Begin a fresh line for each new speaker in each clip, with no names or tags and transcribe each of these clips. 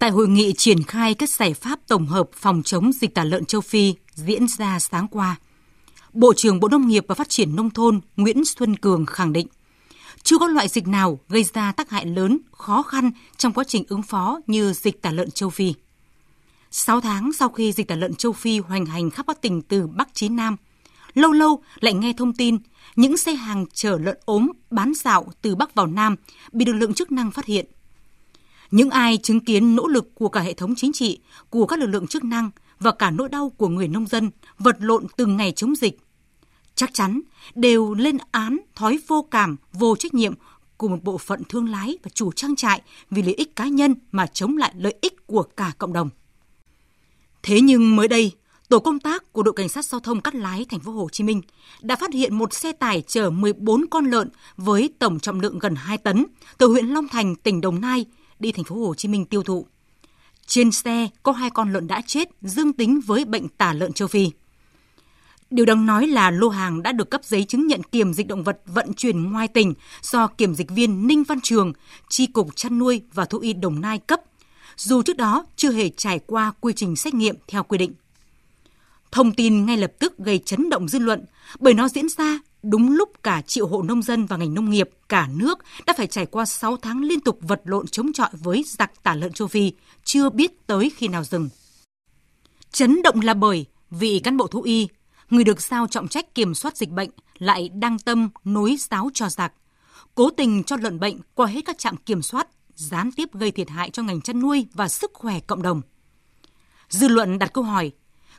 Tại hội nghị triển khai các giải pháp tổng hợp phòng chống dịch tả lợn châu Phi diễn ra sáng qua, Bộ trưởng Bộ Nông nghiệp và Phát triển Nông thôn Nguyễn Xuân Cường khẳng định, chưa có loại dịch nào gây ra tác hại lớn, khó khăn trong quá trình ứng phó như dịch tả lợn châu Phi. 6 tháng sau khi dịch tả lợn châu Phi hoành hành khắp các tỉnh từ Bắc chí Nam, lâu lâu lại nghe thông tin những xe hàng chở lợn ốm bán dạo từ Bắc vào Nam bị lực lượng chức năng phát hiện. Những ai chứng kiến nỗ lực của cả hệ thống chính trị, của các lực lượng chức năng và cả nỗi đau của người nông dân vật lộn từng ngày chống dịch, chắc chắn đều lên án thói vô cảm, vô trách nhiệm của một bộ phận thương lái và chủ trang trại vì lợi ích cá nhân mà chống lại lợi ích của cả cộng đồng. Thế nhưng mới đây, tổ công tác của đội cảnh sát giao thông Cát Lái thành phố Hồ Chí Minh đã phát hiện một xe tải chở 14 con lợn với tổng trọng lượng gần 2 tấn từ huyện Long Thành, tỉnh Đồng Nai đi thành phố Hồ Chí Minh tiêu thụ. Trên xe có hai con lợn đã chết dương tính với bệnh tả lợn châu Phi. Điều đáng nói là lô hàng đã được cấp giấy chứng nhận kiểm dịch động vật vận chuyển ngoài tỉnh do kiểm dịch viên Ninh Văn Trường, Tri Cục Chăn nuôi và Thú y Đồng Nai cấp, dù trước đó chưa hề trải qua quy trình xét nghiệm theo quy định. Thông tin ngay lập tức gây chấn động dư luận bởi nó diễn ra đúng lúc cả triệu hộ nông dân và ngành nông nghiệp cả nước đã phải trải qua 6 tháng liên tục vật lộn chống chọi với giặc tả lợn châu Phi, chưa biết tới khi nào dừng. Chấn động là bởi vị cán bộ thú y, người được giao trọng trách kiểm soát dịch bệnh lại đăng tâm nối giáo cho giặc, cố tình cho lợn bệnh qua hết các trạm kiểm soát, gián tiếp gây thiệt hại cho ngành chăn nuôi và sức khỏe cộng đồng. Dư luận đặt câu hỏi,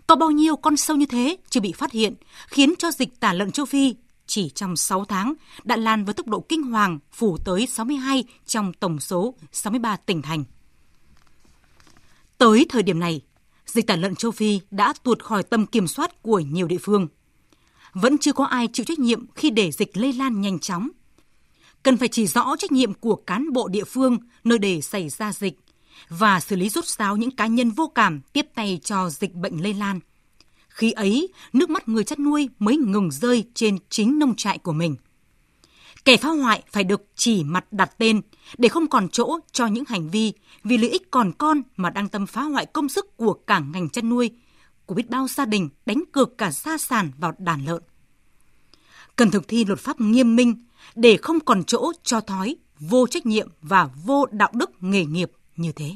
có bao nhiêu con sâu như thế chưa bị phát hiện, khiến cho dịch tả lợn châu Phi chỉ trong 6 tháng đã lan với tốc độ kinh hoàng phủ tới 62 trong tổng số 63 tỉnh thành. Tới thời điểm này, dịch tả lợn châu Phi đã tuột khỏi tầm kiểm soát của nhiều địa phương. Vẫn chưa có ai chịu trách nhiệm khi để dịch lây lan nhanh chóng. Cần phải chỉ rõ trách nhiệm của cán bộ địa phương nơi để xảy ra dịch và xử lý rút ráo những cá nhân vô cảm tiếp tay cho dịch bệnh lây lan. Khi ấy, nước mắt người chăn nuôi mới ngừng rơi trên chính nông trại của mình. Kẻ phá hoại phải được chỉ mặt đặt tên để không còn chỗ cho những hành vi vì lợi ích còn con mà đang tâm phá hoại công sức của cả ngành chăn nuôi, của biết bao gia đình đánh cược cả gia sản vào đàn lợn. Cần thực thi luật pháp nghiêm minh để không còn chỗ cho thói vô trách nhiệm và vô đạo đức nghề nghiệp như thế.